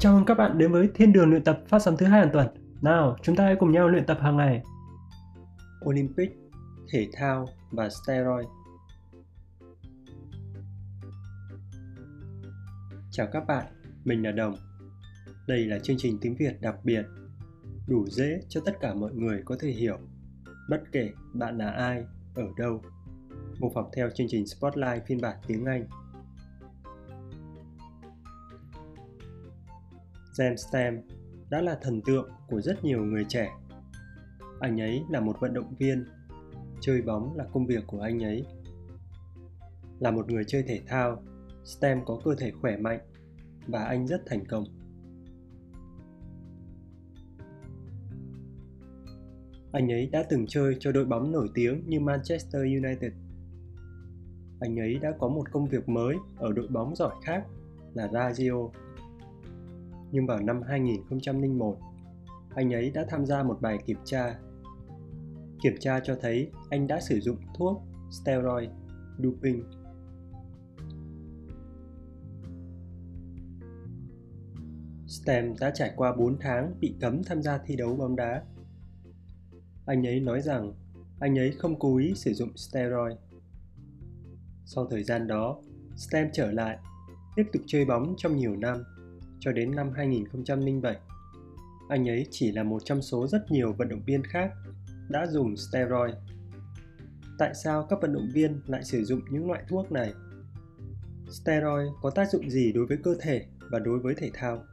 Chào mừng các bạn đến với Thiên đường luyện tập phát sóng thứ hai hàng tuần. Nào, chúng ta hãy cùng nhau luyện tập hàng ngày. Olympic, thể thao và steroid. Chào các bạn, mình là Đồng. Đây là chương trình tiếng Việt đặc biệt, đủ dễ cho tất cả mọi người có thể hiểu, bất kể bạn là ai, ở đâu. Mô phỏng theo chương trình Spotlight phiên bản tiếng Anh James Stam đã là thần tượng của rất nhiều người trẻ. Anh ấy là một vận động viên, chơi bóng là công việc của anh ấy. Là một người chơi thể thao, Stam có cơ thể khỏe mạnh và anh rất thành công. Anh ấy đã từng chơi cho đội bóng nổi tiếng như Manchester United. Anh ấy đã có một công việc mới ở đội bóng giỏi khác là Lazio nhưng vào năm 2001, anh ấy đã tham gia một bài kiểm tra. Kiểm tra cho thấy anh đã sử dụng thuốc steroid doping. Stem đã trải qua 4 tháng bị cấm tham gia thi đấu bóng đá. Anh ấy nói rằng anh ấy không cố ý sử dụng steroid. Sau thời gian đó, Stem trở lại, tiếp tục chơi bóng trong nhiều năm cho đến năm 2007. Anh ấy chỉ là một trong số rất nhiều vận động viên khác đã dùng steroid. Tại sao các vận động viên lại sử dụng những loại thuốc này? Steroid có tác dụng gì đối với cơ thể và đối với thể thao?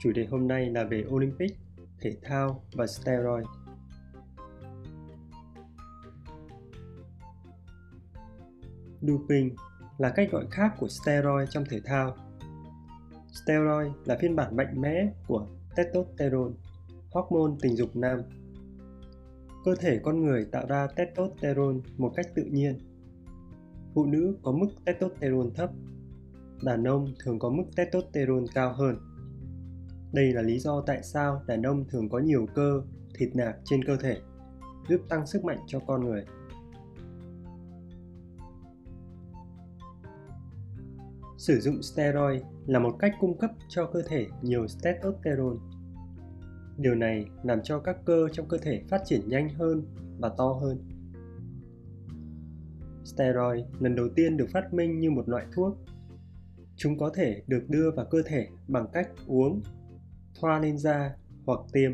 Chủ đề hôm nay là về Olympic, thể thao và steroid. Doping là cách gọi khác của steroid trong thể thao Steroid là phiên bản mạnh mẽ của testosterone, hormone tình dục nam. Cơ thể con người tạo ra testosterone một cách tự nhiên. Phụ nữ có mức testosterone thấp, đàn ông thường có mức testosterone cao hơn. Đây là lý do tại sao đàn ông thường có nhiều cơ, thịt nạc trên cơ thể, giúp tăng sức mạnh cho con người. Sử dụng steroid là một cách cung cấp cho cơ thể nhiều testosterone. Điều này làm cho các cơ trong cơ thể phát triển nhanh hơn và to hơn. Steroid lần đầu tiên được phát minh như một loại thuốc. Chúng có thể được đưa vào cơ thể bằng cách uống, thoa lên da hoặc tiêm.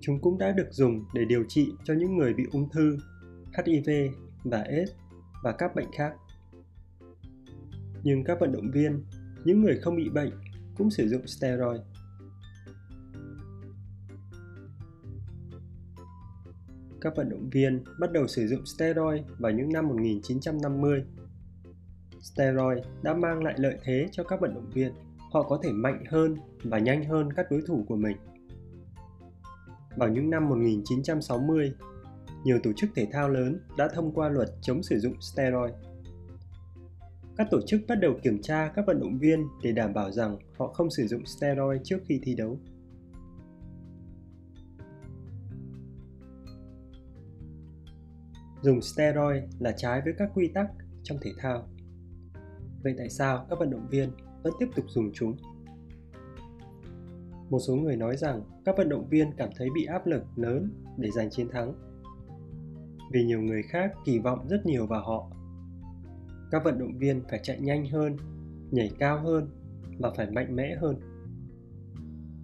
Chúng cũng đã được dùng để điều trị cho những người bị ung thư, HIV và AIDS và các bệnh khác nhưng các vận động viên, những người không bị bệnh cũng sử dụng steroid. Các vận động viên bắt đầu sử dụng steroid vào những năm 1950. Steroid đã mang lại lợi thế cho các vận động viên. Họ có thể mạnh hơn và nhanh hơn các đối thủ của mình. Vào những năm 1960, nhiều tổ chức thể thao lớn đã thông qua luật chống sử dụng steroid các tổ chức bắt đầu kiểm tra các vận động viên để đảm bảo rằng họ không sử dụng steroid trước khi thi đấu. Dùng steroid là trái với các quy tắc trong thể thao. Vậy tại sao các vận động viên vẫn tiếp tục dùng chúng? Một số người nói rằng các vận động viên cảm thấy bị áp lực lớn để giành chiến thắng. Vì nhiều người khác kỳ vọng rất nhiều vào họ các vận động viên phải chạy nhanh hơn nhảy cao hơn và phải mạnh mẽ hơn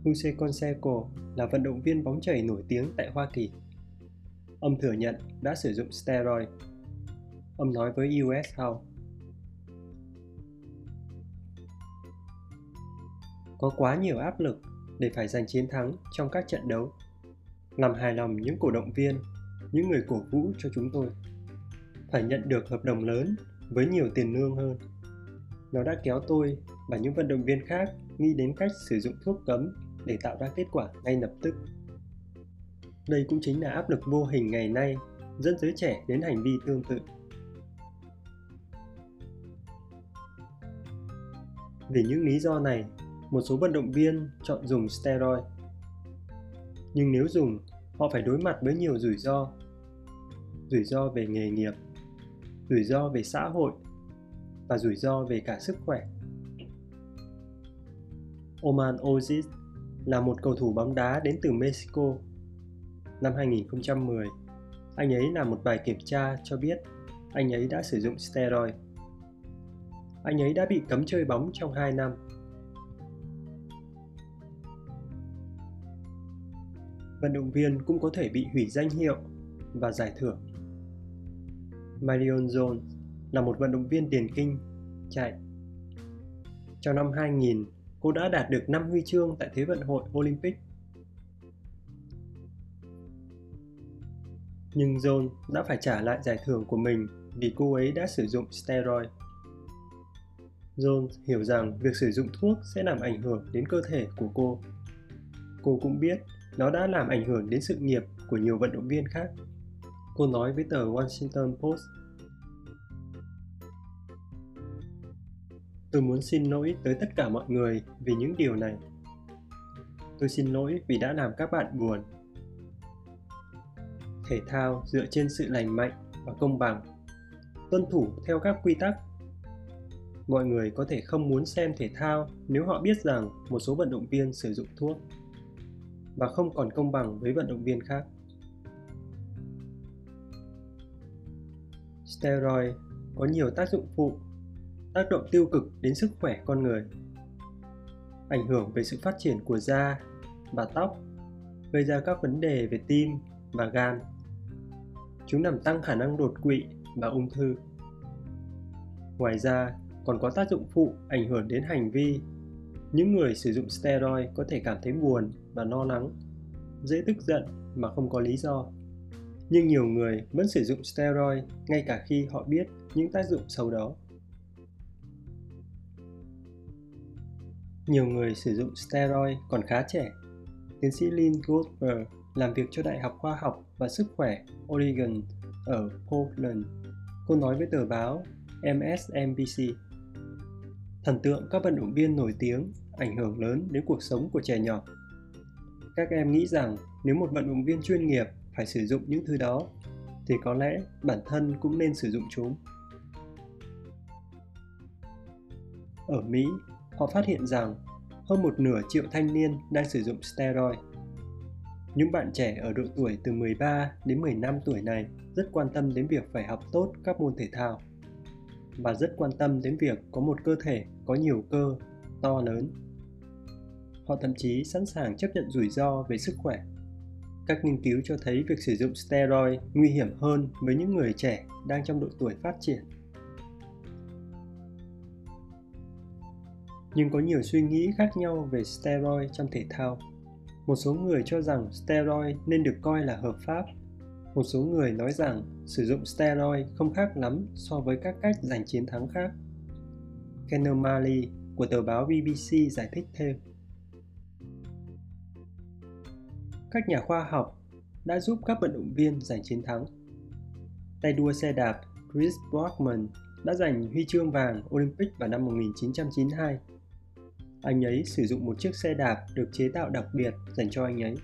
Jose Canseco là vận động viên bóng chảy nổi tiếng tại Hoa Kỳ. Ông thừa nhận đã sử dụng steroid. Ông nói với US How Có quá nhiều áp lực để phải giành chiến thắng trong các trận đấu. Làm hài lòng những cổ động viên, những người cổ vũ cho chúng tôi. Phải nhận được hợp đồng lớn với nhiều tiền lương hơn. Nó đã kéo tôi và những vận động viên khác nghĩ đến cách sử dụng thuốc cấm để tạo ra kết quả ngay lập tức. Đây cũng chính là áp lực vô hình ngày nay dẫn giới trẻ đến hành vi tương tự. Vì những lý do này, một số vận động viên chọn dùng steroid. Nhưng nếu dùng, họ phải đối mặt với nhiều rủi ro. Rủi ro về nghề nghiệp, rủi ro về xã hội và rủi ro về cả sức khỏe Oman Ozic là một cầu thủ bóng đá đến từ Mexico. Năm 2010, anh ấy làm một bài kiểm tra cho biết anh ấy đã sử dụng steroid. Anh ấy đã bị cấm chơi bóng trong 2 năm. Vận động viên cũng có thể bị hủy danh hiệu và giải thưởng. Marion Jones là một vận động viên điền kinh chạy. Trong năm 2000, cô đã đạt được 5 huy chương tại Thế vận hội Olympic. Nhưng Jones đã phải trả lại giải thưởng của mình vì cô ấy đã sử dụng steroid. Jones hiểu rằng việc sử dụng thuốc sẽ làm ảnh hưởng đến cơ thể của cô. Cô cũng biết nó đã làm ảnh hưởng đến sự nghiệp của nhiều vận động viên khác. Cô nói với tờ Washington Post Tôi muốn xin lỗi tới tất cả mọi người vì những điều này. Tôi xin lỗi vì đã làm các bạn buồn. Thể thao dựa trên sự lành mạnh và công bằng, tuân thủ theo các quy tắc. Mọi người có thể không muốn xem thể thao nếu họ biết rằng một số vận động viên sử dụng thuốc và không còn công bằng với vận động viên khác. Steroid có nhiều tác dụng phụ, tác động tiêu cực đến sức khỏe con người, ảnh hưởng về sự phát triển của da và tóc, gây ra các vấn đề về tim và gan. Chúng làm tăng khả năng đột quỵ và ung thư. Ngoài ra, còn có tác dụng phụ ảnh hưởng đến hành vi. Những người sử dụng steroid có thể cảm thấy buồn và lo lắng, dễ tức giận mà không có lý do nhưng nhiều người vẫn sử dụng steroid ngay cả khi họ biết những tác dụng xấu đó Nhiều người sử dụng steroid còn khá trẻ. Tiến sĩ Lynn Goldberg làm việc cho Đại học Khoa học và Sức khỏe Oregon ở Portland. Cô nói với tờ báo MSNBC. Thần tượng các vận động viên nổi tiếng ảnh hưởng lớn đến cuộc sống của trẻ nhỏ. Các em nghĩ rằng nếu một vận động viên chuyên nghiệp phải sử dụng những thứ đó thì có lẽ bản thân cũng nên sử dụng chúng. Ở Mỹ, họ phát hiện rằng hơn một nửa triệu thanh niên đang sử dụng steroid. Những bạn trẻ ở độ tuổi từ 13 đến 15 tuổi này rất quan tâm đến việc phải học tốt các môn thể thao và rất quan tâm đến việc có một cơ thể có nhiều cơ, to lớn. Họ thậm chí sẵn sàng chấp nhận rủi ro về sức khỏe. Các nghiên cứu cho thấy việc sử dụng steroid nguy hiểm hơn với những người trẻ đang trong độ tuổi phát triển nhưng có nhiều suy nghĩ khác nhau về steroid trong thể thao. Một số người cho rằng steroid nên được coi là hợp pháp. Một số người nói rằng sử dụng steroid không khác lắm so với các cách giành chiến thắng khác. Ken O'Malley của tờ báo BBC giải thích thêm. Các nhà khoa học đã giúp các vận động viên giành chiến thắng. Tay đua xe đạp Chris Brockman đã giành huy chương vàng Olympic vào năm 1992 anh ấy sử dụng một chiếc xe đạp được chế tạo đặc biệt dành cho anh ấy.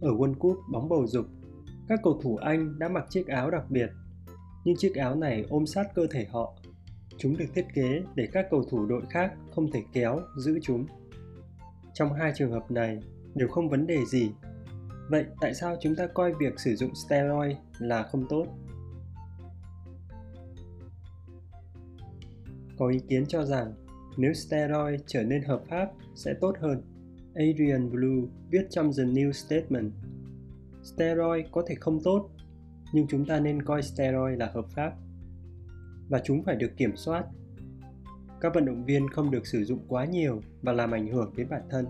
Ở World Cup bóng bầu dục, các cầu thủ Anh đã mặc chiếc áo đặc biệt, nhưng chiếc áo này ôm sát cơ thể họ. Chúng được thiết kế để các cầu thủ đội khác không thể kéo, giữ chúng. Trong hai trường hợp này đều không vấn đề gì. Vậy tại sao chúng ta coi việc sử dụng steroid là không tốt? có ý kiến cho rằng nếu steroid trở nên hợp pháp sẽ tốt hơn. Adrian Blue viết trong The New Statement Steroid có thể không tốt, nhưng chúng ta nên coi steroid là hợp pháp và chúng phải được kiểm soát. Các vận động viên không được sử dụng quá nhiều và làm ảnh hưởng đến bản thân.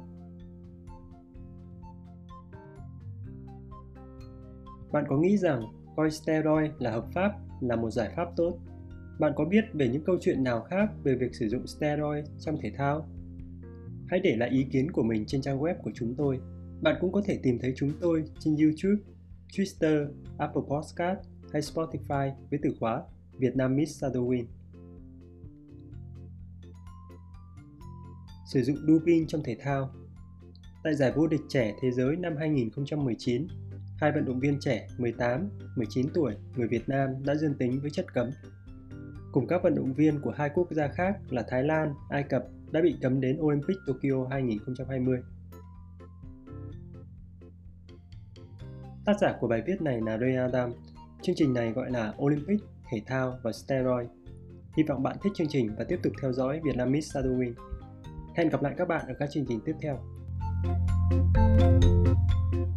Bạn có nghĩ rằng coi steroid là hợp pháp là một giải pháp tốt? Bạn có biết về những câu chuyện nào khác về việc sử dụng steroid trong thể thao? Hãy để lại ý kiến của mình trên trang web của chúng tôi. Bạn cũng có thể tìm thấy chúng tôi trên YouTube, Twitter, Apple Podcast hay Spotify với từ khóa Việt Nam Miss Sadowin. Sử dụng doping trong thể thao Tại giải vô địch trẻ thế giới năm 2019, hai vận động viên trẻ 18, 19 tuổi người Việt Nam đã dương tính với chất cấm cùng các vận động viên của hai quốc gia khác là Thái Lan, Ai Cập đã bị cấm đến Olympic Tokyo 2020. Tác giả của bài viết này là Ray Adam. Chương trình này gọi là Olympic, Thể thao và Steroid. Hy vọng bạn thích chương trình và tiếp tục theo dõi Vietnamese Shadowing. Hẹn gặp lại các bạn ở các chương trình tiếp theo. thank you